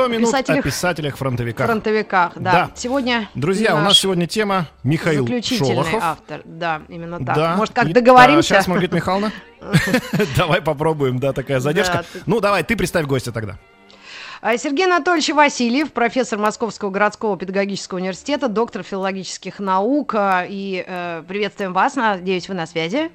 100 минут Писателях- о писателях-фронтовиках. фронтовиках, да. Да. Сегодня Друзья, у нас сегодня тема Михаил заключительный Шолохов. автор. Да, именно так. Да. Может, как договоримся? Сейчас, Маргарита Михайловна. Давай попробуем, да, такая задержка. Ну, давай, ты представь гостя тогда. А, Сергей Анатольевич Васильев, профессор Московского городского педагогического университета, доктор филологических наук. а, И э, приветствуем вас, надеюсь, вы на связи.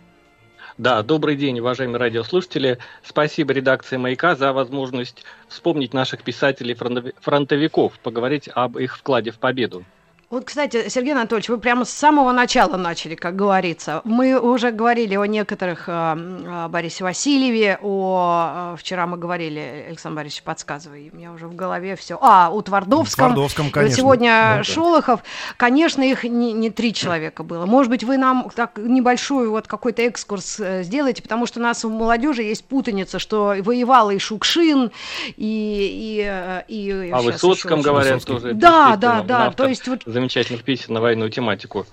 Да, добрый день, уважаемые радиослушатели. Спасибо редакции «Маяка» за возможность вспомнить наших писателей-фронтовиков, поговорить об их вкладе в победу. Вот, кстати, Сергей Анатольевич, вы прямо с самого начала начали, как говорится. Мы уже говорили о некоторых, э, о Борисе Васильеве, о... э, Вчера мы говорили, Александр Борисович, подсказывай, у меня уже в голове все. А, у Твардовском. Твардовском, И вот конечно. сегодня да. Шолохов. Конечно, их не, не три человека было. Может быть, вы нам так небольшой вот какой-то экскурс э, сделаете, потому что у нас в молодежи есть путаница, что воевал и Шукшин, и... и, и О щас Высоцком еще- говорят Высоцкий. тоже. Да, да, да. То есть вот Замечательных песен на военную тематику.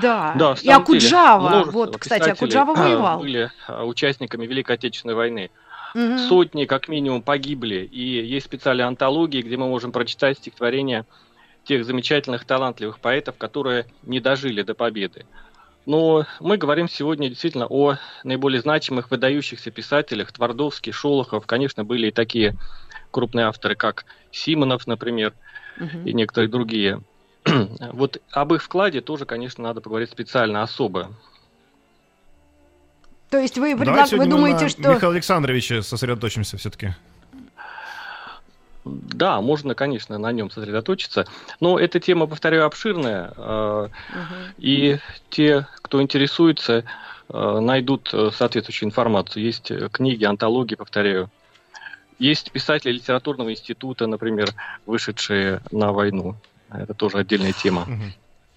Да. Да, и Акуджава. Вот, кстати, Акуджава а, воевал. Были а, участниками Великой Отечественной войны. Мгм. Сотни, как минимум, погибли. И есть специальные антологии, где мы можем прочитать стихотворения тех замечательных, талантливых поэтов, которые не дожили до победы. Но мы говорим сегодня действительно о наиболее значимых, выдающихся писателях. Твардовский, Шолохов, конечно, были и такие крупные авторы, как Симонов, например, Мгм. и некоторые другие. Вот об их вкладе тоже, конечно, надо поговорить специально, особо. То есть вы, предлаг- вы думаете, на что... Михаила Александровича сосредоточимся все-таки. Да, можно, конечно, на нем сосредоточиться. Но эта тема, повторяю, обширная. Мгм. И те, кто интересуется, э, найдут э, соответствующую информацию. Есть книги, антологии, повторяю. Есть писатели литературного института, например, вышедшие на войну. Это тоже отдельная тема. Мгм.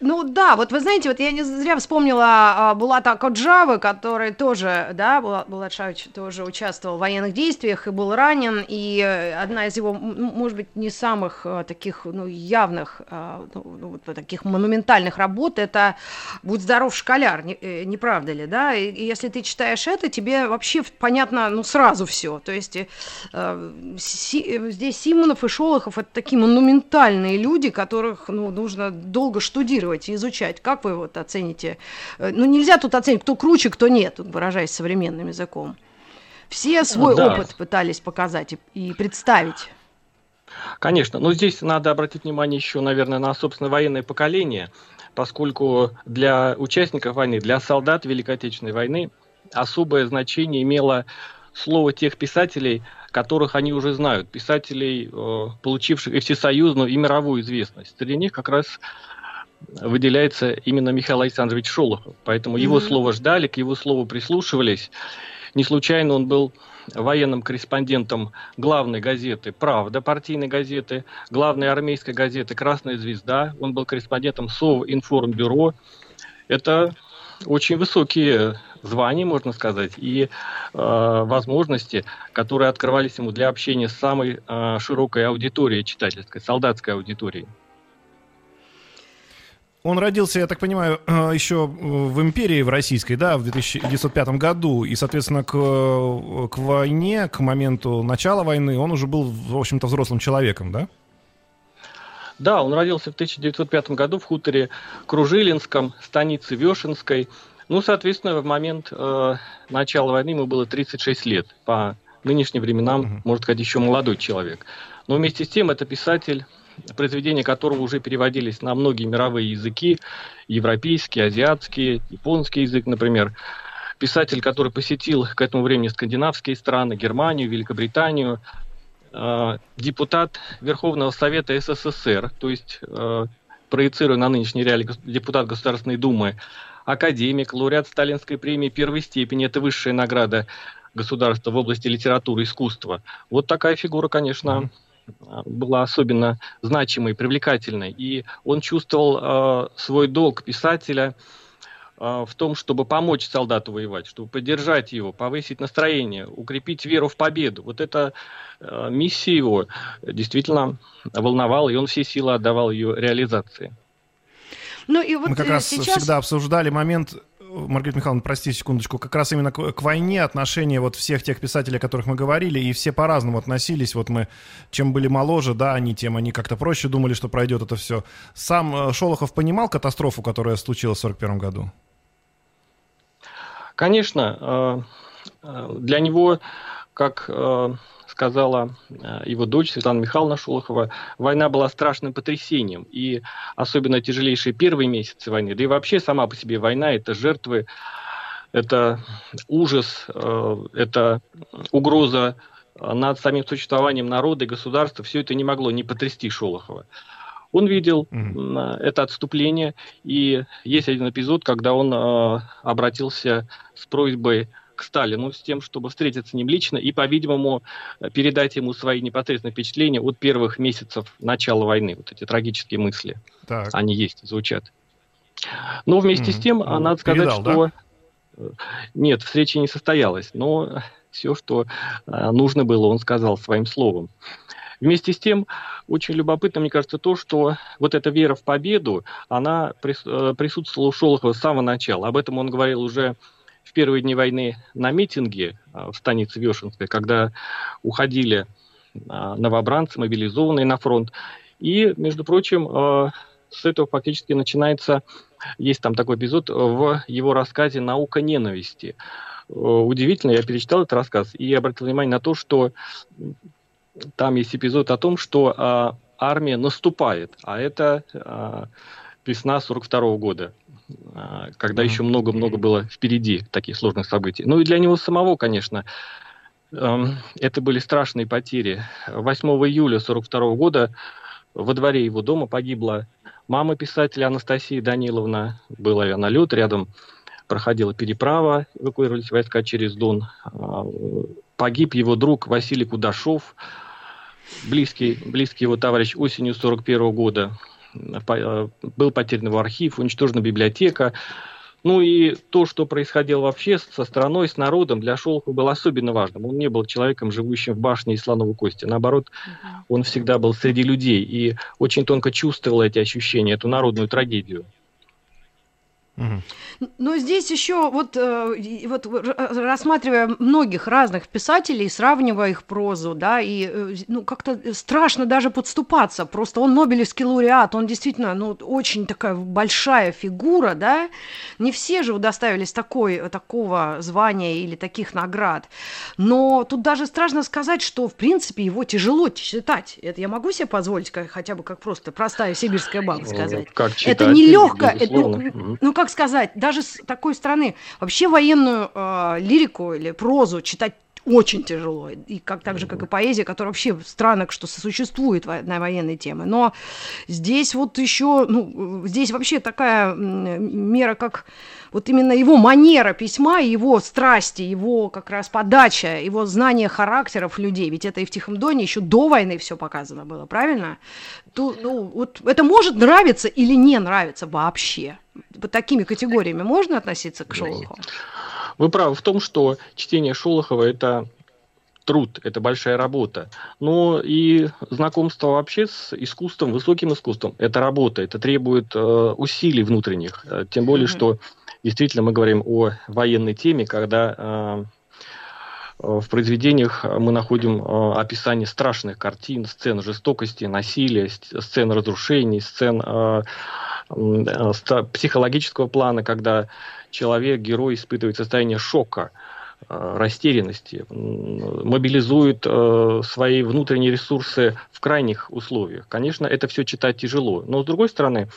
Ну да, вот вы знаете, вот я не зря вспомнила а, Булата Коджавы, который тоже, да, Була- Булат Шавич тоже участвовал в военных действиях и был ранен, и э, одна из его, может быть, не самых э, таких, ну, явных, а, ну, ну, вот таких монументальных работ, это «Будь здоров, школяр», не, э, не правда ли, да, и, если ты читаешь это, тебе вообще понятно, ну, сразу все, то есть э, Си- здесь Симонов и Шолохов это такие монументальные люди, которых ну, нужно долго штудировать и изучать. Как вы вот оцените? Э, Ну, нельзя тут оценить, кто круче, кто нет, выражаясь современным языком. Все свой да. опыт пытались показать и, и представить. Конечно, но здесь надо обратить внимание еще, наверное, на, собственно, военное поколение, поскольку для участников войны, для солдат Великой Отечественной войны особое значение имело слово тех писателей, которых они уже знают, писателей, э, получивших и всесоюзную, и мировую известность. Среди них как раз выделяется именно Михаил Александрович Шолохов. Поэтому его Мгм. слово ждали, к его слову прислушивались. Не случайно он был военным корреспондентом главной газеты «Правда», партийной газеты, главной армейской газеты «Красная звезда». Он был корреспондентом Совинформбюро. Это очень высокие звания, можно сказать, и э, возможности, которые открывались ему для общения с самой э, широкой аудиторией читательской, солдатской аудиторией. Он родился, я так понимаю, еще в империи, в российской, да, в 1905 году, и, соответственно, к, к войне, к моменту начала войны, он уже был, в общем-то, взрослым человеком, да? Да, он родился в 1905 году в хуторе Кружилинском, станице Вешенской. Ну, соответственно, в момент э, начала войны ему было 36 лет. По нынешним временам, Мгм. можно сказать, еще молодой человек. Но вместе с тем это писатель, произведения которого уже переводились на многие мировые языки, европейский, азиатский, японский язык, например. Писатель, который посетил к этому времени скандинавские страны, Германию, Великобританию, э, депутат Верховного Совета СССР, то есть э, проецируя на нынешние реалии депутат Государственной Думы, академик, лауреат Сталинской премии первой степени, это высшая награда государства в области литературы и искусства. Вот такая фигура, конечно, была особенно значимой, привлекательной. И он чувствовал э, свой долг писателя в том, чтобы помочь солдату воевать, чтобы поддержать его, повысить настроение, укрепить веру в победу. Вот эта миссия его действительно волновала, и он все силы отдавал ее реализации. Ну, и вот Мы как раз сейчас... всегда обсуждали момент Маргарита Михайловна, простите секундочку, как раз именно к, к войне отношение вот всех тех писателей, о которых мы говорили, и все по-разному относились. Вот мы, чем были моложе, да, они, тем они как-то проще думали, что пройдет это все. Сам э, Шолохов понимал катастрофу, которая случилась в 1941 году? Конечно. Э, э, для него, как сказала э, его дочь Светлана Михайловна Шолохова, война была страшным потрясением. И особенно тяжелейшие первые месяцы войны, да и вообще сама по себе война – это жертвы, это ужас, э, это угроза над самим существованием народа и государства. Все это не могло не потрясти Шолохова. Он видел mm-hmm. это отступление, и есть один эпизод, когда он э, обратился с просьбой к Сталину с тем, чтобы встретиться с ним лично и, по-видимому, передать ему свои непосредственные впечатления от первых месяцев начала войны. Вот эти трагические мысли, так. они есть, звучат. Но вместе mm-hmm. с тем, ну, надо сказать, Передал, что... Да? Нет, встреча не состоялась, но все, что а, нужно было, он сказал своим словом. Вместе с тем, очень любопытно, мне кажется, то, что вот эта вера в победу, она э, присутствовала у Шолохова с самого начала. Об этом он говорил уже в первые дни войны на митинге а, в станице Вешенской, когда уходили а, новобранцы, мобилизованные на фронт. И, между прочим, а, с этого фактически начинается, есть там такой эпизод в его рассказе «Наука ненависти». Удивительно, я перечитал этот рассказ и обратил внимание на то, что там есть эпизод о том, что армия наступает, а это весна 42 года. А, когда еще много-много было впереди таких сложных событий. Ну и для него самого, конечно, эм, это были страшные потери. 8 июля 42 года во дворе его дома погибла мама писателя Анастасия Даниловна. Был авианалет, рядом проходила переправа, эвакуировались войска через Дон. А, погиб его друг Василий Кудашов, близкий, близкий его товарищ осенью 41 года. Э, был потерян его архив, уничтожена библиотека. Ну и то, что происходило вообще со страной, с народом, для Шолохова было особенно важным. Он не был человеком, живущим в башне из слоновой кости. Наоборот, он всегда был среди людей и очень тонко чувствовал эти ощущения, эту народную трагедию. Но здесь еще вот, э, вот рассматривая многих разных писателей, сравнивая их прозу, да, и э, ну, как-то страшно даже подступаться. Просто он Нобелевский лауреат, он действительно ну, очень такая большая фигура, да. Не все же удоставились такой, такого звания или таких наград. Но тут даже страшно сказать, что в принципе его тяжело читать. Это я могу себе позволить, как, хотя бы как просто простая сибирская баба сказать. Как читать, это нелегко. Это, ну, ну, как сказать, даже с такой стороны, вообще военную э, лирику или прозу читать очень тяжело, и как так же, как и поэзия, которая вообще странно, что существует на военной темы. Но здесь вот еще, ну, здесь вообще такая мера, как вот именно его манера письма, его страсти, его как раз подача, его знание характеров людей, ведь это и в Тихом Доне еще до войны все показано было, правильно? То, ну, вот это может нравиться или не нравиться вообще? Под такими категориями можно относиться к Шолохову? Вы правы в том, что чтение Шолохова – это труд, это большая работа. Но и знакомство вообще с искусством, высоким искусством, это работа, это требует э, усилий внутренних. Э, тем более, mm-hmm. что действительно мы говорим о военной теме, когда э, в произведениях мы находим э, описание страшных картин, сцен жестокости, насилия, сцен разрушений, сцен э, э, психологического плана, когда человек, герой испытывает состояние шока, э, растерянности, мобилизует э, свои внутренние ресурсы в крайних условиях. Конечно, это все читать тяжело. Но, с другой стороны,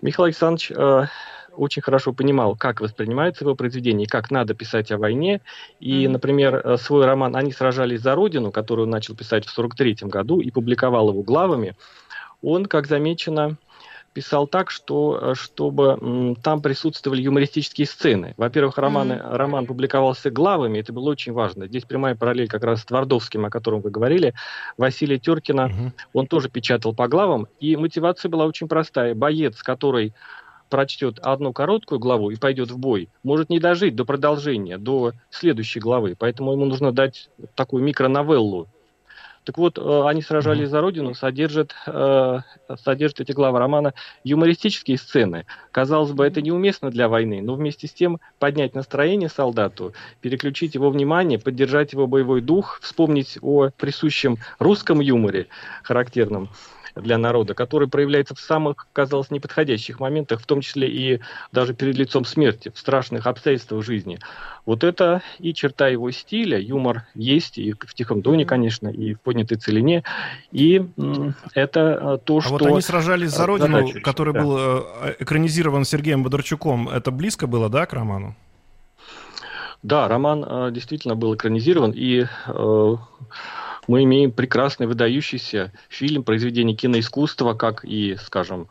Михаил Александрович э, очень хорошо понимал, как воспринимается его произведение, как надо писать о войне. И, например, свой роман «Они сражались за Родину», который он начал писать в 1943 году и публиковал его главами, он, как замечено, писал так, что э, чтобы там присутствовали юмористические сцены. Во-первых, романы, mm-hmm. роман публиковался главами, это было очень важно. Здесь прямая параллель как раз с Твардовским, о котором вы говорили. Василий Теркина, mm-hmm. он тоже печатал по главам, и мотивация была очень простая. Боец, который прочтет одну короткую главу и пойдет в бой, может не дожить до продолжения, до следующей главы. Поэтому ему нужно дать такую микроновеллу, так вот, э, они сражались за родину, содержат, э, содержат эти главы романа юмористические сцены. Казалось бы, это неуместно для войны, но вместе с тем поднять настроение солдату, переключить его внимание, поддержать его боевой дух, вспомнить о присущем русском юморе характерном для народа, который проявляется в самых, казалось, неподходящих моментах, в том числе и даже перед лицом смерти, в страшных обстоятельствах жизни. Вот это и черта его стиля, юмор есть и в «Тихом доне», конечно, и в «Поднятой целине», и это э, то, а что... вот они сражались за родину, который да. был э, экранизирован Сергеем Бондарчуком, это близко было, да, к роману? Да, роман э, действительно был экранизирован, и э, мы имеем прекрасный, выдающийся фильм, произведение киноискусства, как и, скажем,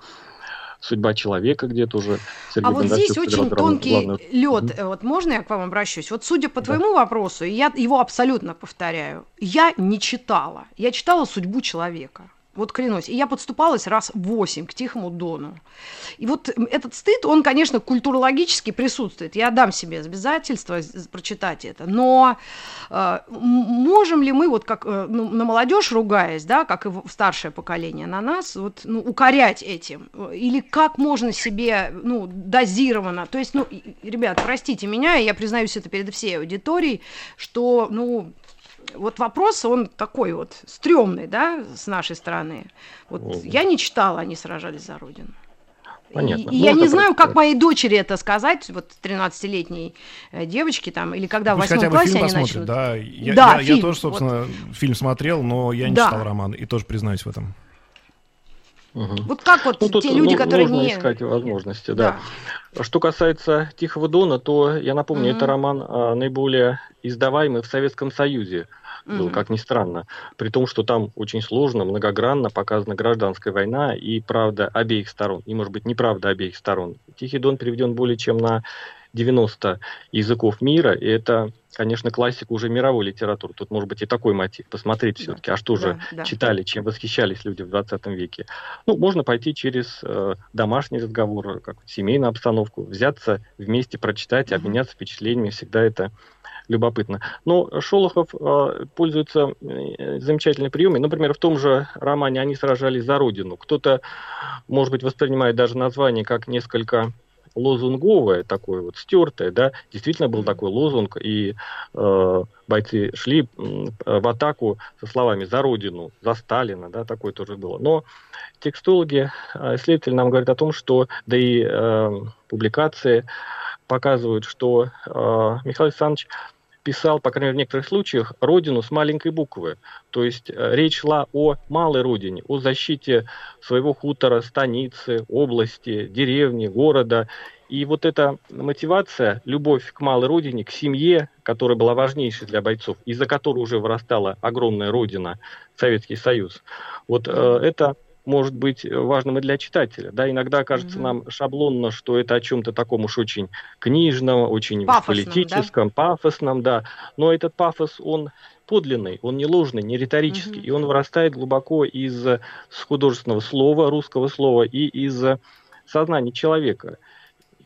судьба человека где-то уже. Сергей а вот здесь очень тонкий главную... лед. Mm-hmm. Вот можно я к вам обращусь? Вот судя по твоему да. вопросу, я его абсолютно повторяю, я не читала. Я читала судьбу человека. Вот клянусь. И я подступалась раз восемь к Тихому Дону. И вот этот стыд, он, конечно, культурологически присутствует. Я дам себе обязательство прочитать это. Но э, можем ли мы, вот как э, ну, на молодежь ругаясь, да, как и старшее поколение на нас, вот, ну, укорять этим? Или как можно себе, ну, дозированно? То есть, ну, ребят, простите меня, я признаюсь это перед всей аудиторией, что, ну, вот вопрос, он такой вот стрёмный, да, с нашей стороны. Вот О. я не читала, они сражались за Родину. Понятно. И, и я не знаю, как моей дочери это сказать, вот 13-летней э, девочке там, или когда Пусть в восьмом классе фильм они начнут. Да, я, да, я, фильм, я тоже, собственно, вот. фильм смотрел, но я не да. читал роман, и тоже признаюсь в этом. Угу. Вот как вот ну, те люди, которые нужно не... искать возможности, да. да. Что касается Тихого Дона, то я напомню, угу. это роман а, наиболее издаваемый в Советском Союзе был, mm-hmm. как ни странно. При том, что там очень сложно, многогранно показана гражданская война и правда обеих сторон, и, может быть, неправда обеих сторон. Тихий Дон переведен более чем на 90 языков мира, и это, конечно, классика уже мировой литературы. Тут может быть и такой мотив. Посмотреть да. все-таки, а что же да, да. читали, чем восхищались люди в 20 веке. Ну, можно пойти через э, домашний разговор, как семейную обстановку, взяться вместе, прочитать, обменяться впечатлениями. Всегда это любопытно. Но Шолохов э, пользуется э, замечательной приемами. Например, в том же романе «Они сражались за Родину». Кто-то, может быть, воспринимает даже название как несколько лозунговое, такое вот стертое, да, действительно был такой лозунг, и э, бойцы шли в атаку со словами «за Родину», «за Сталина», да, такое тоже было. Но текстологи, э, исследователи нам говорят о том, что, да и э, публикации показывают, что э, Михаил Александрович писал, по крайней мере, в некоторых случаях, родину с маленькой буквы. То есть э, речь шла о малой родине, о защите своего хутора, станицы, области, деревни, города. И вот эта мотивация, любовь к малой родине, к семье, которая была важнейшей для бойцов, из-за которой уже вырастала огромная родина, Советский Союз, вот э, это может быть важным и для читателя. Да, иногда кажется mm-hmm. нам шаблонно, что это о чем-то таком уж очень книжном, очень пафосном, политическом, да? пафосном, да. Но этот пафос, он подлинный, он не ложный, не риторический, mm-hmm. и он вырастает глубоко из художественного слова, русского слова и из сознания человека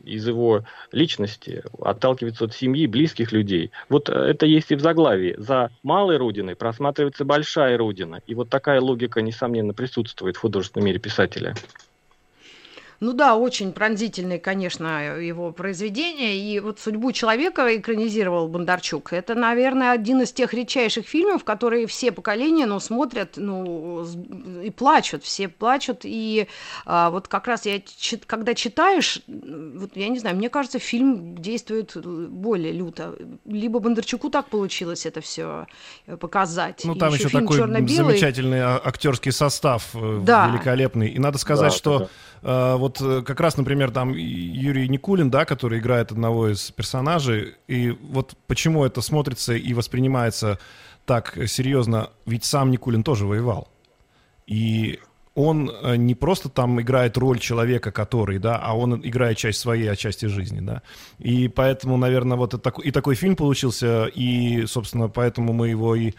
из его личности, отталкивается от семьи, близких людей. Вот это есть и в заглавии. За малой родиной просматривается большая родина. И вот такая логика, несомненно, присутствует в художественном мире писателя. Ну да, очень пронзительные, конечно, его произведения. И вот «Судьбу человека» экранизировал Бондарчук. Это, наверное, один из тех редчайших фильмов, которые все поколения, ну, смотрят, ну, и плачут. Все плачут. И а, вот как раз я, когда читаешь, вот я не знаю, мне кажется, фильм действует более люто. Либо Бондарчуку так получилось это все э, показать. Ну, там еще, еще такой замечательный а, актерский состав э, да. великолепный. И надо сказать, да, что... Да а, вот э, как раз, например, там Юрий Никулин, да, который играет одного из персонажей, и вот почему это смотрится и воспринимается так серьезно, ведь сам Никулин тоже воевал. И он э, не просто там играет роль человека, который, да, а он играет часть своей, а части жизни, да. И поэтому, наверное, вот и такой, и такой фильм получился, и, собственно, поэтому мы его и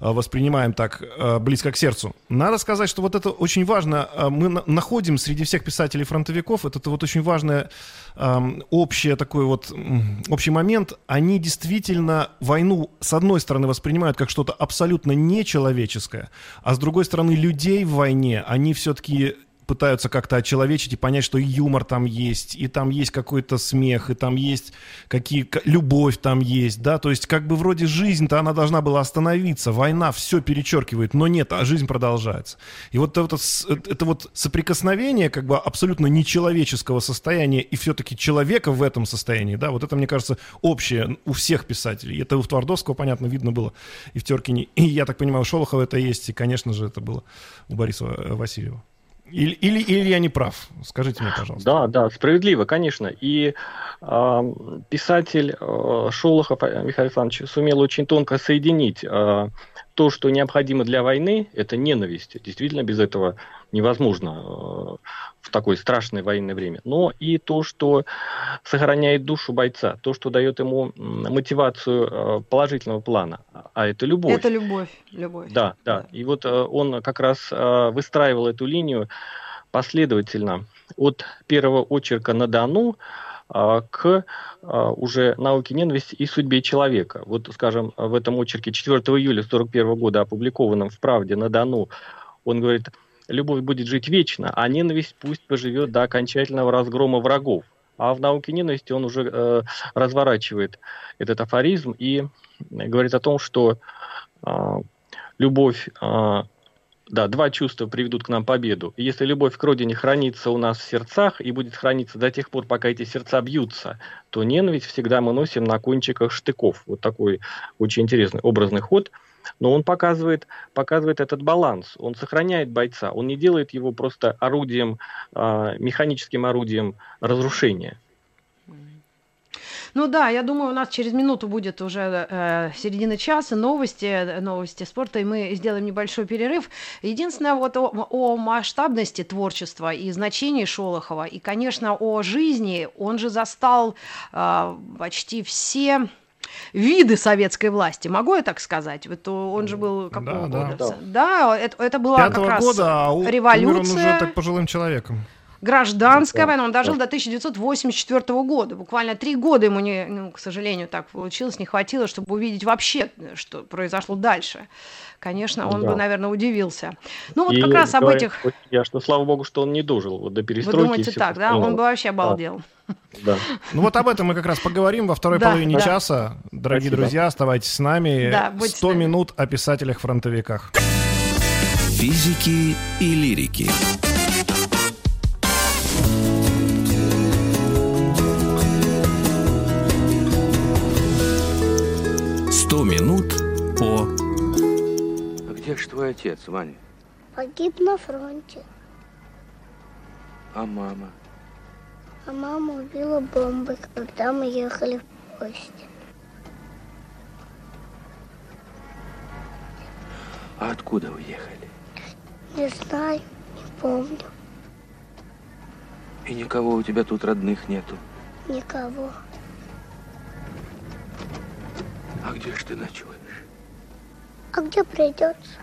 воспринимаем так близко к сердцу. Надо сказать, что вот это очень важно. Мы находим среди всех писателей-фронтовиков, это вот очень важное общее такой вот общий момент. Они действительно войну, с одной стороны, воспринимают как что-то абсолютно нечеловеческое, а с другой стороны, людей в войне, они все-таки пытаются как-то очеловечить и понять, что и юмор там есть, и там есть какой-то смех, и там есть какие любовь там есть, да, то есть как бы вроде жизнь-то она должна была остановиться, война все перечеркивает, но нет, а жизнь продолжается. И вот это, это вот соприкосновение как бы абсолютно нечеловеческого состояния и все-таки человека в этом состоянии, да, вот это, мне кажется, общее у всех писателей. Это у Твардовского, понятно, видно было, и в Теркине, и, я так понимаю, у Шолохова это есть, и, конечно же, это было у Бориса Васильева. Или, или, или я не прав? Скажите мне, пожалуйста. Да, да, справедливо, конечно. И э, писатель э, Шолохов Михаил Александрович сумел очень тонко соединить э, то, что необходимо для войны, это ненависть. Действительно, без этого невозможно э, в такое страшное военное время. Но и то, что сохраняет душу бойца, то, что дает ему мотивацию э, положительного плана, а это любовь. Это любовь, любовь. Да, да. И вот э, он как раз выстраивал эту линию последовательно от первого очерка на Дону к уже науке ненависти и судьбе человека. Вот, скажем, в этом очерке 4 июля 1941 года, опубликованном в «Правде» на Дону, он говорит, любовь будет жить вечно, а ненависть пусть поживет до окончательного разгрома врагов. А в науке ненависти он уже э, разворачивает этот афоризм и говорит о том, что э, любовь, э, да, два чувства приведут к нам победу. И если любовь к родине хранится у нас в сердцах и будет храниться до тех пор, пока эти сердца бьются, то ненависть всегда мы носим на кончиках штыков. Вот такой очень интересный образный ход – но он показывает, показывает этот баланс. Он сохраняет бойца, он не делает его просто орудием, э, механическим орудием разрушения. Ну да, я думаю, у нас через минуту будет уже э, середина часа, новости, новости спорта, и мы сделаем небольшой перерыв. Единственное, вот о, о масштабности творчества и значении Шолохова, и, конечно, о жизни, он же застал э, почти все виды советской власти. Могу я так сказать? Это он же был какого да, года? Да, да это, это была как раз года, а революция. Умер он уже так пожилым человеком гражданская война. Он дожил до 1984 года. Буквально три года ему, не, ну, к сожалению, так получилось, не хватило, чтобы увидеть вообще, что произошло дальше. Конечно, он да. бы, наверное, удивился. Ну, вот и как раз об этих... Я что, слава богу, что он не дожил вот до перестройки. Вы думаете так, да? Он бы вообще обалдел. Да. Ну вот об этом мы как раз поговорим во второй да, половине да. часа. Дорогие Спасибо. друзья, оставайтесь с нами. Да, 100 минут о писателях-фронтовиках. Физики и лирики. Твой отец, Ваня? Погиб на фронте. А мама? А мама убила бомбы, когда мы ехали в гости. А откуда вы ехали? Не знаю, не помню. И никого у тебя тут родных нету? Никого. А где же ты ночуешь? А где придется?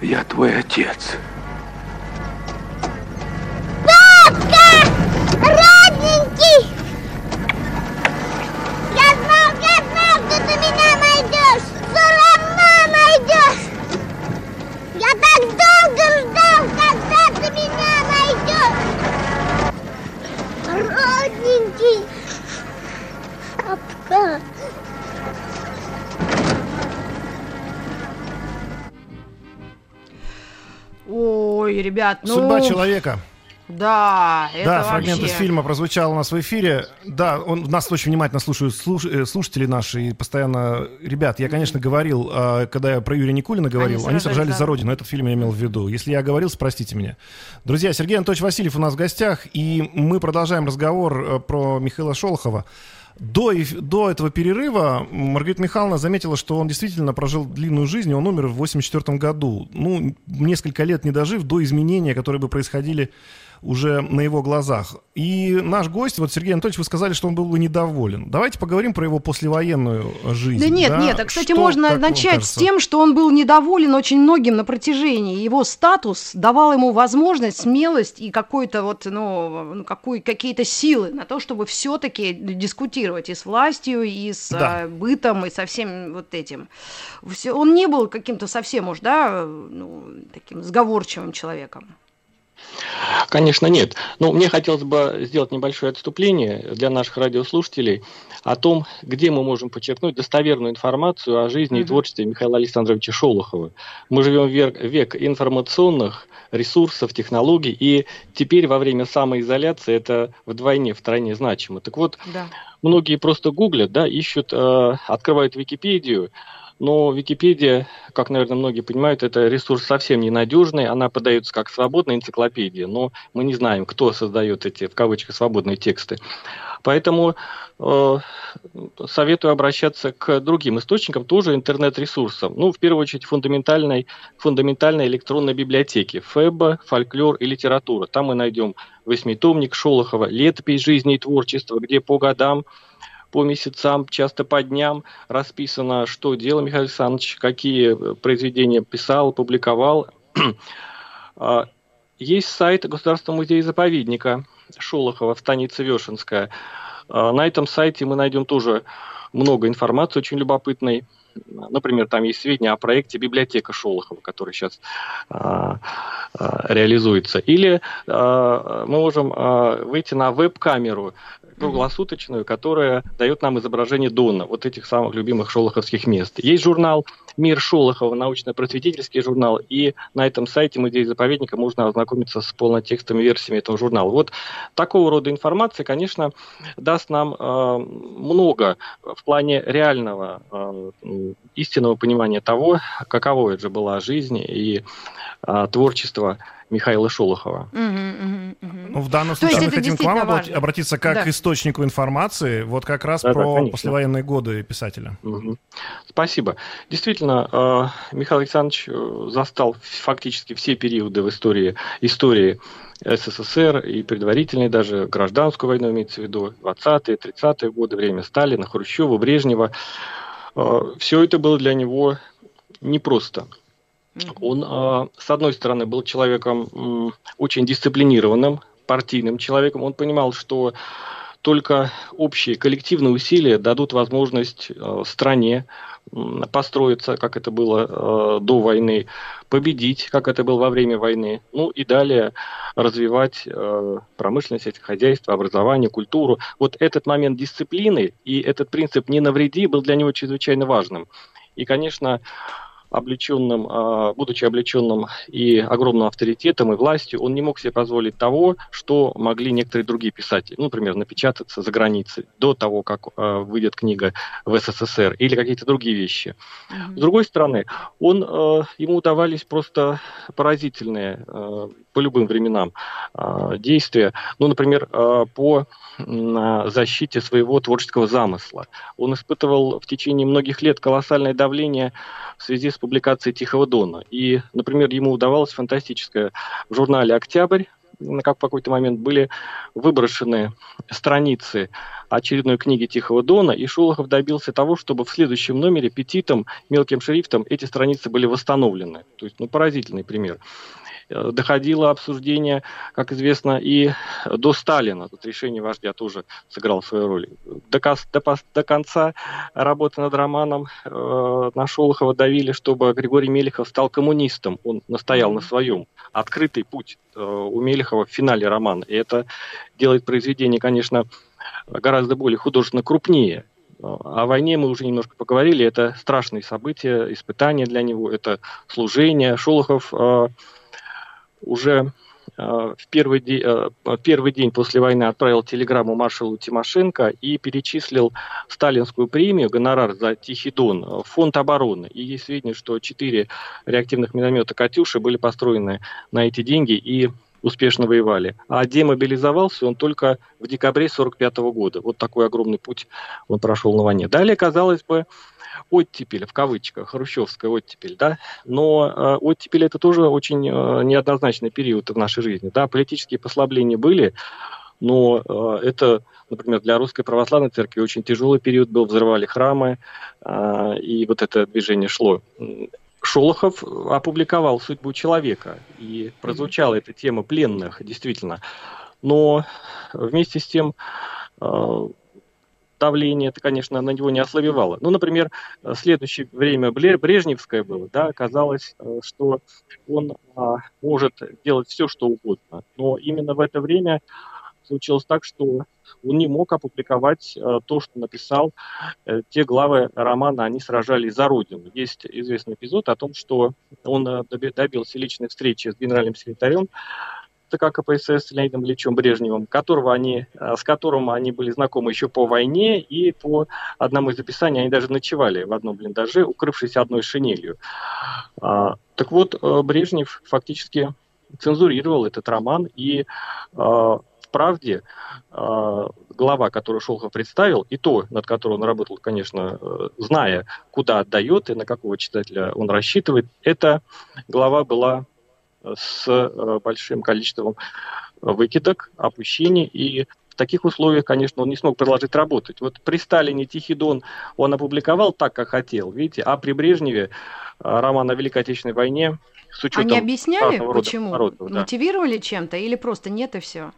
Я твой отец. Ребят, ну... Судьба человека. Да, это да, вообще... фрагмент из фильма прозвучал у нас в эфире. Да, он, нас очень внимательно слушают слуш, э, слушатели наши и постоянно... Ребят, я, конечно, говорил, э, когда я про Юрия Никулина говорил, они, сражались за Родину. Этот фильм я имел в виду. Если я говорил, спросите меня. Друзья, Сергей Анатольевич Васильев у нас в гостях, и мы продолжаем разговор э, про Михаила Шолохова. До, до этого перерыва Маргарита Михайловна заметила, что он действительно прожил длинную жизнь, и он умер в 1984 году. Ну, несколько лет не дожив до изменения, которые бы происходили уже на его глазах. И наш гость, вот Сергей Анатольевич, вы сказали, что он был бы недоволен. Давайте поговорим про его послевоенную жизнь. Да нет, да? нет, а, кстати, что, можно начать с тем, что он был недоволен очень многим на протяжении. Его статус давал ему возможность, смелость и какой-то вот, ну, ну какой, какие-то силы на то, чтобы все-таки дискутировать и с властью, и с да. а, бытом, и со всем вот этим. Все, он не был каким-то совсем уж, да, ну, таким сговорчивым человеком. Конечно, нет. Но мне хотелось бы сделать небольшое отступление для наших радиослушателей о том, где мы можем подчеркнуть достоверную информацию о жизни mm-hmm. и творчестве Михаила Александровича Шолохова. Мы живем в век, век информационных ресурсов, технологий, и теперь во время самоизоляции это вдвойне, втройне значимо. Так вот, да. многие просто гуглят, да, ищут, э, открывают Википедию, но Википедия, как, наверное, многие понимают, это ресурс совсем ненадежный. Она подается как свободная энциклопедия, но мы не знаем, кто создает эти, в кавычках, свободные тексты. Поэтому э, советую обращаться к другим источникам, тоже интернет-ресурсам. Ну, в первую очередь, фундаментальной, фундаментальной электронной библиотеки. ФЭБа, фольклор и литература. Там мы найдем восьмитомник Шолохова, летопись жизни и творчества, где по годам по месяцам, часто по дням расписано, что делал Михаил Александрович, какие произведения писал, публиковал. А, есть сайт Государственного музея-заповедника Шолохова в станице Вешенская. А, на этом сайте мы найдем тоже много информации очень любопытной. Например, там есть сведения о проекте «Библиотека Шолохова», который сейчас а, а, реализуется. Или а, мы можем а, выйти на веб-камеру круглосуточную, которая дает нам изображение Дона, вот этих самых любимых шолоховских мест. Есть журнал «Мир Шолохова», научно-просветительский журнал, и на этом сайте музея-заповедника можно ознакомиться с полнотекстовыми версиями этого журнала. Вот такого рода информация, конечно, даст нам э, много в плане реального э, истинного понимания того, каково это же была жизнь и э, творчество Михаила Шолохова. Угу, угу, угу. Ну, в данном случае мы хотим к вам важно. обратиться как да. к источнику информации, вот как раз да, про да, послевоенные годы писателя. Угу. Спасибо. Действительно, э, Михаил Александрович э, застал фактически все периоды в истории, истории СССР и предварительной даже гражданскую войну имеется в виду, 20-е, 30-е годы, время Сталина, Хрущева, Брежнева. Э, все это было для него непросто. Он, а, с одной стороны, был человеком очень дисциплинированным, партийным человеком. Он понимал, что только общие коллективные усилия дадут возможность а, стране построиться, как это было а, до войны, победить, как это было во время войны, ну и далее развивать промышленность, хозяйство, образование, культуру. Вот этот момент дисциплины и этот принцип «не навреди» был для него чрезвычайно важным. И, конечно, облеченным, а, будучи облеченным и огромным авторитетом и властью, он не мог себе позволить того, что могли некоторые другие писатели, ну, например, напечататься за границей до того, как а, выйдет книга в СССР или какие-то другие вещи. Mm-hmm. С другой стороны, он, а, ему удавались просто поразительные по любым временам действия, ну, например, по защите своего творческого замысла. Он испытывал в течение многих лет колоссальное давление в связи с публикацией «Тихого дона». И, например, ему удавалось фантастическое в журнале «Октябрь», как в какой-то момент были выброшены страницы очередной книги Тихого Дона, и Шолохов добился того, чтобы в следующем номере петитом, мелким шрифтом эти страницы были восстановлены. То есть, ну, поразительный пример. Э, доходило обсуждение, как известно, и до Сталина. Тут решение вождя тоже сыграло свою роль. До, до, до конца работы над романом э, на Шолохова давили, чтобы Григорий Мелехов стал коммунистом. Он настоял на своем. Открытый путь э, у Мелехова в финале романа. И это делает произведение, конечно, гораздо более художественно крупнее. О войне мы уже немножко поговорили. Это страшные события, испытания для него, это служение. Шолохов э, уже в первый, день, в первый день после войны отправил телеграмму маршалу Тимошенко и перечислил сталинскую премию, гонорар за Тихий Дон в фонд обороны. И есть сведения, что четыре реактивных миномета «Катюши» были построены на эти деньги и успешно воевали. А демобилизовался он только в декабре 1945 года. Вот такой огромный путь он прошел на войне. Далее, казалось бы, оттепель, в кавычках, хрущевская оттепель, да, но э, оттепель это тоже очень э, неоднозначный период в нашей жизни, да, политические послабления были, но э, это, например, для русской православной церкви очень тяжелый период был, взрывали храмы, э, и вот это движение шло. Шолохов опубликовал «Судьбу человека», и прозвучала эта тема пленных, действительно. Но вместе с тем э, давление это, конечно, на него не ослабевало. Ну, например, в следующее время Брежневское было, да, казалось, э, что он а, может делать все, что угодно. Но именно в это время случилось так, что он не мог опубликовать э, то, что написал. Э, те главы романа «Они сражались за Родину». Есть известный эпизод о том, что он э, добился личной встречи с генеральным секретарем ЦК КПСС Леонидом Ильичем Брежневым, которого они, с которым они были знакомы еще по войне, и по одному из описаний они даже ночевали в одном блиндаже, укрывшись одной шинелью. А, так вот, Брежнев фактически цензурировал этот роман, и правде э, глава, которую Шолхов представил, и то, над которой он работал, конечно, э, зная, куда отдает и на какого читателя он рассчитывает, эта глава была с э, большим количеством выкидок, опущений, и в таких условиях, конечно, он не смог продолжить работать. Вот при Сталине Тихий Дон он опубликовал так, как хотел, видите, а при Брежневе роман о Великой Отечественной войне с учетом Они объясняли, почему? Народов, да. Мотивировали чем-то или просто нет и все?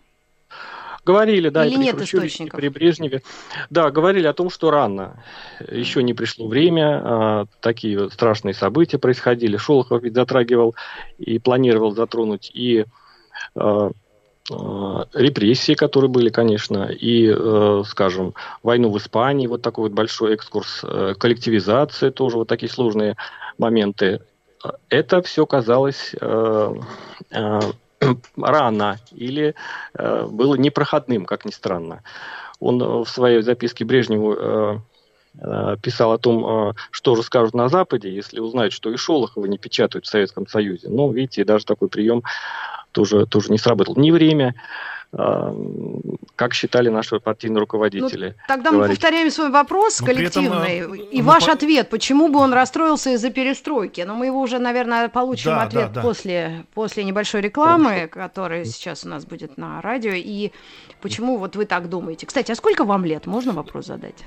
Говорили, да, Или и при нет источников? И при Брежневе. Да, говорили о том, что рано. Еще не пришло время. А, такие страшные события происходили. Шолохов ведь затрагивал и планировал затронуть и а, а, репрессии, которые были, конечно, и, э, скажем, войну в Испании, вот такой вот большой экскурс, э, коллективизация, тоже вот такие сложные моменты. Это все казалось э, рано или э, было непроходным, как ни странно. Он э, в своей записке Брежневу э, э, писал о том, э, что же скажут на Западе, если узнают, что и Шолохова не печатают в Советском Союзе. Но, видите, даже такой прием тоже, тоже не сработал. Не время, как считали наши партийные руководители. Ну, тогда говорить. мы повторяем свой вопрос Но коллективный. Этом, и ну, ваш по... ответ, почему бы он расстроился из-за перестройки? Но мы его уже, наверное, получим да, ответ да, да. После, после небольшой рекламы, которая сейчас у нас будет на радио. И почему вот вы так думаете? Кстати, а сколько вам лет? Можно вопрос задать?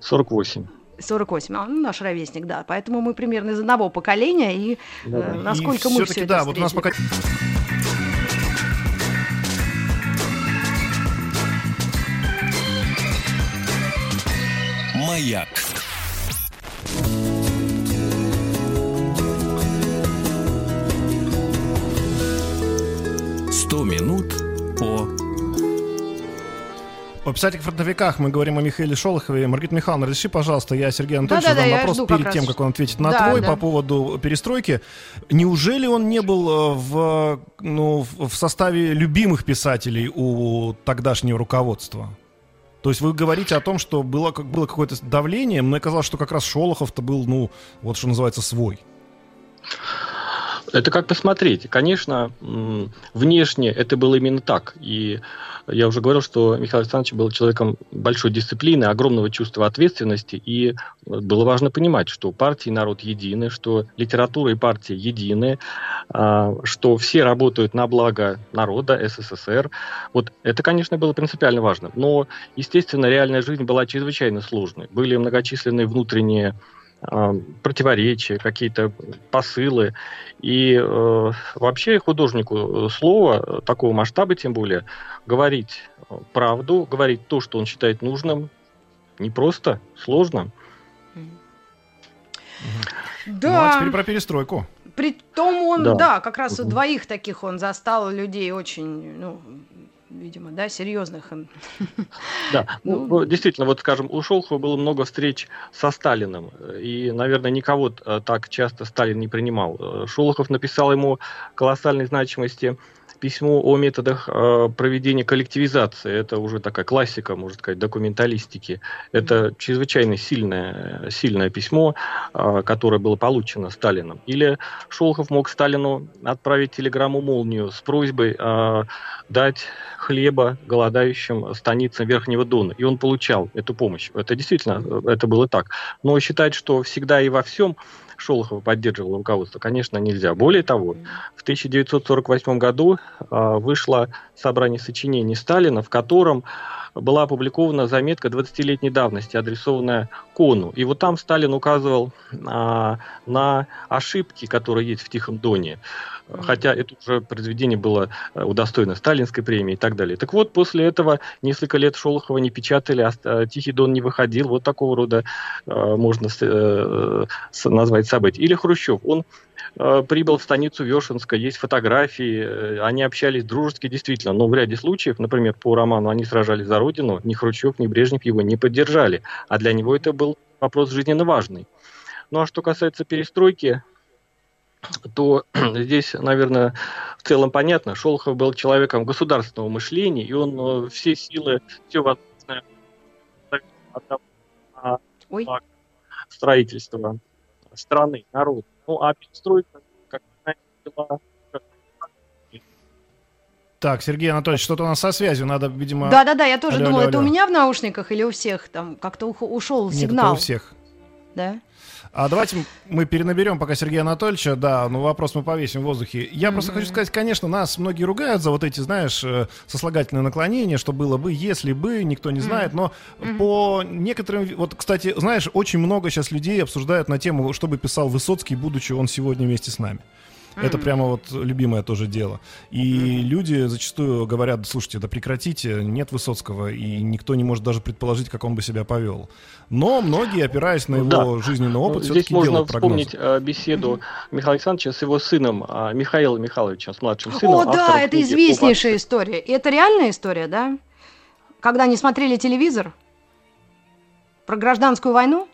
48. 48, а, ну, наш ровесник, да. Поэтому мы примерно из одного поколения, и да, э, насколько и мы все да, это вот у нас пока... Маяк. Сто минут по о писателях-фронтовиках мы говорим о Михаиле Шолохове. Маргарита Михайловна, разреши, пожалуйста, я Сергею Анатольевичу да, да, задам да, вопрос перед тем, как он ответит на да, твой да. по поводу перестройки. Неужели он не был э, в, ну, в составе любимых писателей у тогдашнего руководства? То есть вы говорите о том, что было, было какое-то давление. Мне казалось, что как раз Шолохов-то был, ну, вот что называется, свой. Это как посмотреть. Конечно, внешне это было именно так. И я уже говорил, что Михаил Александрович был человеком большой дисциплины, огромного чувства ответственности, и было важно понимать, что партии и народ едины, что литература и партии едины, а, что все работают на благо народа, СССР. Вот это, конечно, было принципиально важно. Но, естественно, реальная жизнь была чрезвычайно сложной. Были многочисленные внутренние противоречия, какие-то посылы. И э, вообще художнику слова такого масштаба, тем более, говорить правду, говорить то, что он считает нужным, не просто, сложно. Да. Ну, а теперь про перестройку. Притом он, да, да как раз у двоих таких он застал людей очень, ну, видимо, да, серьезных. Да, ну, ну, действительно, вот, скажем, у Шолхова было много встреч со Сталиным, и, наверное, никого так часто Сталин не принимал. Шолохов написал ему колоссальной значимости письмо о методах э, проведения коллективизации. Это уже такая классика, можно сказать, документалистики. Это чрезвычайно сильное, сильное письмо, э, которое было получено Сталином. Или Шолохов мог Сталину отправить телеграмму «Молнию» с просьбой э, дать хлеба голодающим станицам Верхнего Дона. И он получал эту помощь. Это действительно, это было так. Но считать, что всегда и во всем Шолохова поддерживал руководство, конечно, нельзя. Более того, в 1948 году э, вышло собрание сочинений Сталина, в котором была опубликована заметка 20-летней давности, адресованная Кону. И вот там Сталин указывал а, на ошибки, которые есть в Тихом Доне. Хотя это уже произведение было э, удостоено сталинской премии и так далее. Так вот, после этого несколько лет Шолохова не печатали, а э, Тихий Дон не выходил. Вот такого рода э, можно назвать события. Или Хрущев. Он прибыл в станицу Вешенска, есть фотографии, они общались дружески, действительно, но в ряде случаев, например, по роману «Они сражались за Родину», ни Хрущев, ни Брежнев его не поддержали, а для него это был вопрос жизненно важный. Ну а что касается перестройки, то здесь, наверное, в целом понятно. Шолохов был человеком государственного мышления, и он э, все силы, все возможное отдал на строительство страны, народа. Ну, а перестройка, как была так, Сергей Анатольевич, что-то у нас со связью, надо, видимо... Да-да-да, я тоже алло, думала, алло, это алло. у меня в наушниках или у всех там как-то ушел сигнал. Нет, у всех. Да? А давайте мы перенаберем пока Сергея Анатольевича. Да, ну вопрос мы повесим в воздухе. Я mm-hmm. просто хочу сказать, конечно, нас многие ругают за вот эти, знаешь, э, сослагательные наклонения, что было бы, если бы, никто не знает. Но mm-hmm. по некоторым... Вот, кстати, знаешь, очень много сейчас людей обсуждают на тему, что бы писал Высоцкий, будучи он сегодня вместе с нами. Mm-hmm. Это прямо вот любимое тоже дело. И mm-hmm. люди зачастую говорят, слушайте, да прекратите, нет Высоцкого, и никто не может даже предположить, как он бы себя повел. Но многие, опираясь на его да. жизненный опыт, ну, Здесь можно вспомнить э, беседу Михаила Александровича с его сыном э, Михаилом Михайловичем, с младшим сыном. О, да, это известнейшая история. И это реальная история, да? Когда они смотрели телевизор про гражданскую войну?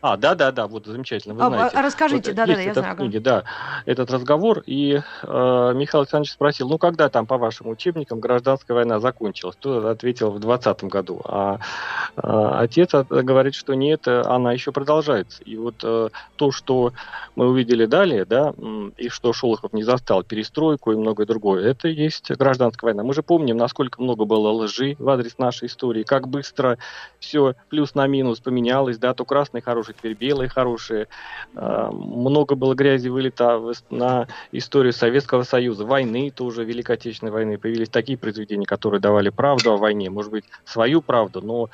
А, да, да, да, вот замечательно, вы а, знаете. А, расскажите, вот, да, да, да, я знаю. Книге, да, этот разговор, и э, Михаил Александрович спросил, ну, когда там, по вашим учебникам, гражданская война закончилась? Тот ответил в 20 году, а э, отец говорит, что нет, она еще продолжается. И вот э, то, что мы увидели далее, да, и что Шолохов не застал перестройку и многое другое, это есть гражданская война. Мы же помним, насколько много было лжи в адрес нашей истории, как быстро все плюс на минус поменялось, да, то красный хорошие, теперь белые хорошие. А, много было грязи вылета на историю Советского Союза, войны тоже, Великой Отечественной войны. Появились такие произведения, которые давали правду о войне, может быть, свою правду, но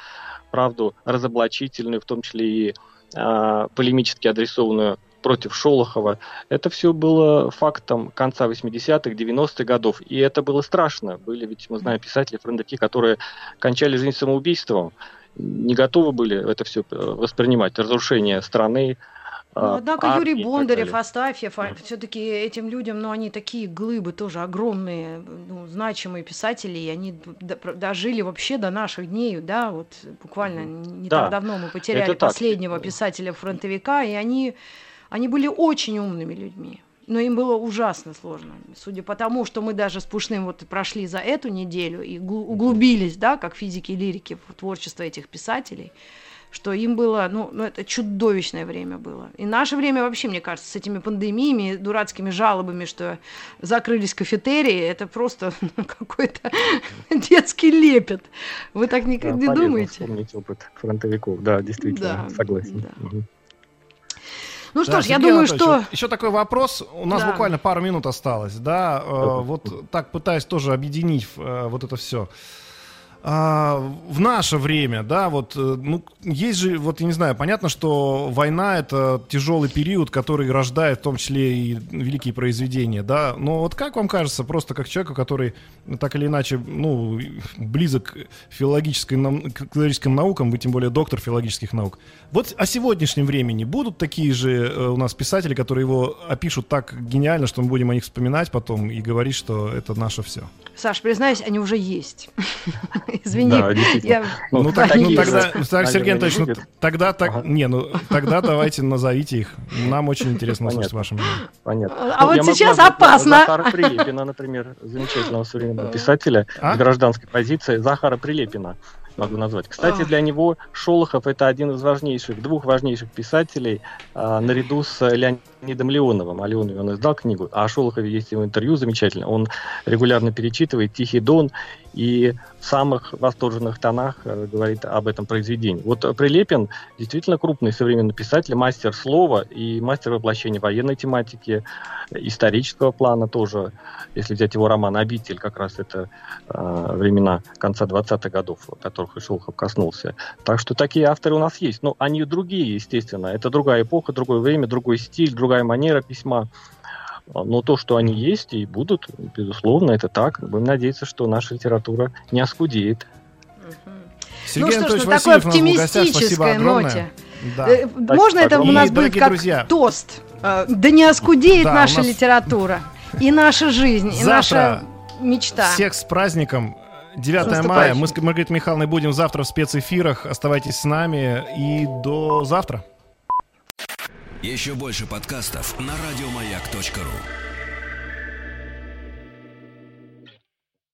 правду разоблачительную, в том числе и а, полемически адресованную против Шолохова. Это все было фактом конца 80-х, 90-х годов. И это было страшно. Были ведь, мы знаем, писатели, фронтовики, которые кончали жизнь самоубийством не готовы были это все э, воспринимать, разрушение страны. Ну, однако армии, Юрий Бондарев, Астафьев, mm. все-таки этим людям, ну, они такие глыбы тоже огромные, ну, значимые писатели, и они дожили вообще до наших дней, да, вот буквально не да, так давно мы потеряли последнего писателя-фронтовика, и они, они были очень умными людьми но им было ужасно сложно. Судя по тому, что мы даже с Пушным вот прошли за эту неделю и углубились, да, как физики и лирики в творчество этих писателей, что им было, ну, ну, это чудовищное время было. И наше время вообще, мне кажется, с этими пандемиями, дурацкими жалобами, что закрылись кафетерии, это просто ну, какой-то детский лепет. Вы так не, да, не думаете? вспомнить опыт фронтовиков, да, действительно, да, согласен. Да. Угу. Ну что да, ж, я думаю, что... Еще такой вопрос. У нас да. буквально пару минут осталось, да. Э, вот так пытаясь тоже объединить э, вот это все а, в наше время, да, вот, э, ну, есть же, вот, я не знаю, понятно, что война — это тяжелый период, который рождает в том числе и великие произведения, да, но вот как вам кажется, просто как человеку, который так или иначе, ну, близок к филологической, к филологическим наукам, вы тем более доктор филологических наук, вот о сегодняшнем времени будут такие же э, у нас писатели, которые его опишут так гениально, что мы будем о них вспоминать потом и говорить, что это наше все? Саш, признаюсь, они уже есть. Извини, Да, я... Ну, Ну, так, ну тогда, так, Сергей не Анатольевич, ну, тогда так, Ага. не, ну тогда давайте назовите их. Нам очень интересно услышать ваше мнение. Понятно. А вот могу сейчас опасно. Захара Прилепина, например, замечательного современного писателя А? с гражданской позиции Захара Прилепина могу назвать. Кстати, для него Шолохов это один из важнейших, двух важнейших писателей а, наряду с Леонидом Леоновым. А Леонов он издал книгу, а о Шолохове есть его интервью замечательно. Он регулярно перечитывает «Тихий дон» и в самых восторженных тонах э, говорит об этом произведении. Вот э, Прилепин действительно крупный современный писатель, мастер слова и мастер воплощения военной тематики, э, исторического плана тоже. Если взять его роман «Обитель», как раз это э, времена конца 20-х годов, которых и Шолохов коснулся. Так что такие авторы у нас есть. Но они другие, естественно. Это другая эпоха, другое время, другой стиль, другая манера письма. Но то, что они есть и будут, безусловно, это так. Будем надеяться, что наша литература не оскудеет. Сергей ну что ж, на такой оптимистической ноте. Да. Э, Можно это у нас будет как друзья, тост? Э, Да не оскудеет Да, наша нас- литература. И наша жизнь, и Завтра наша мечта. Всех с праздником. 9 С мая. Мы с Маргаритой Михайловной будем завтра в спецэфирах. Оставайтесь с нами. И до завтра. Еще больше подкастов на радиомаяк.ру.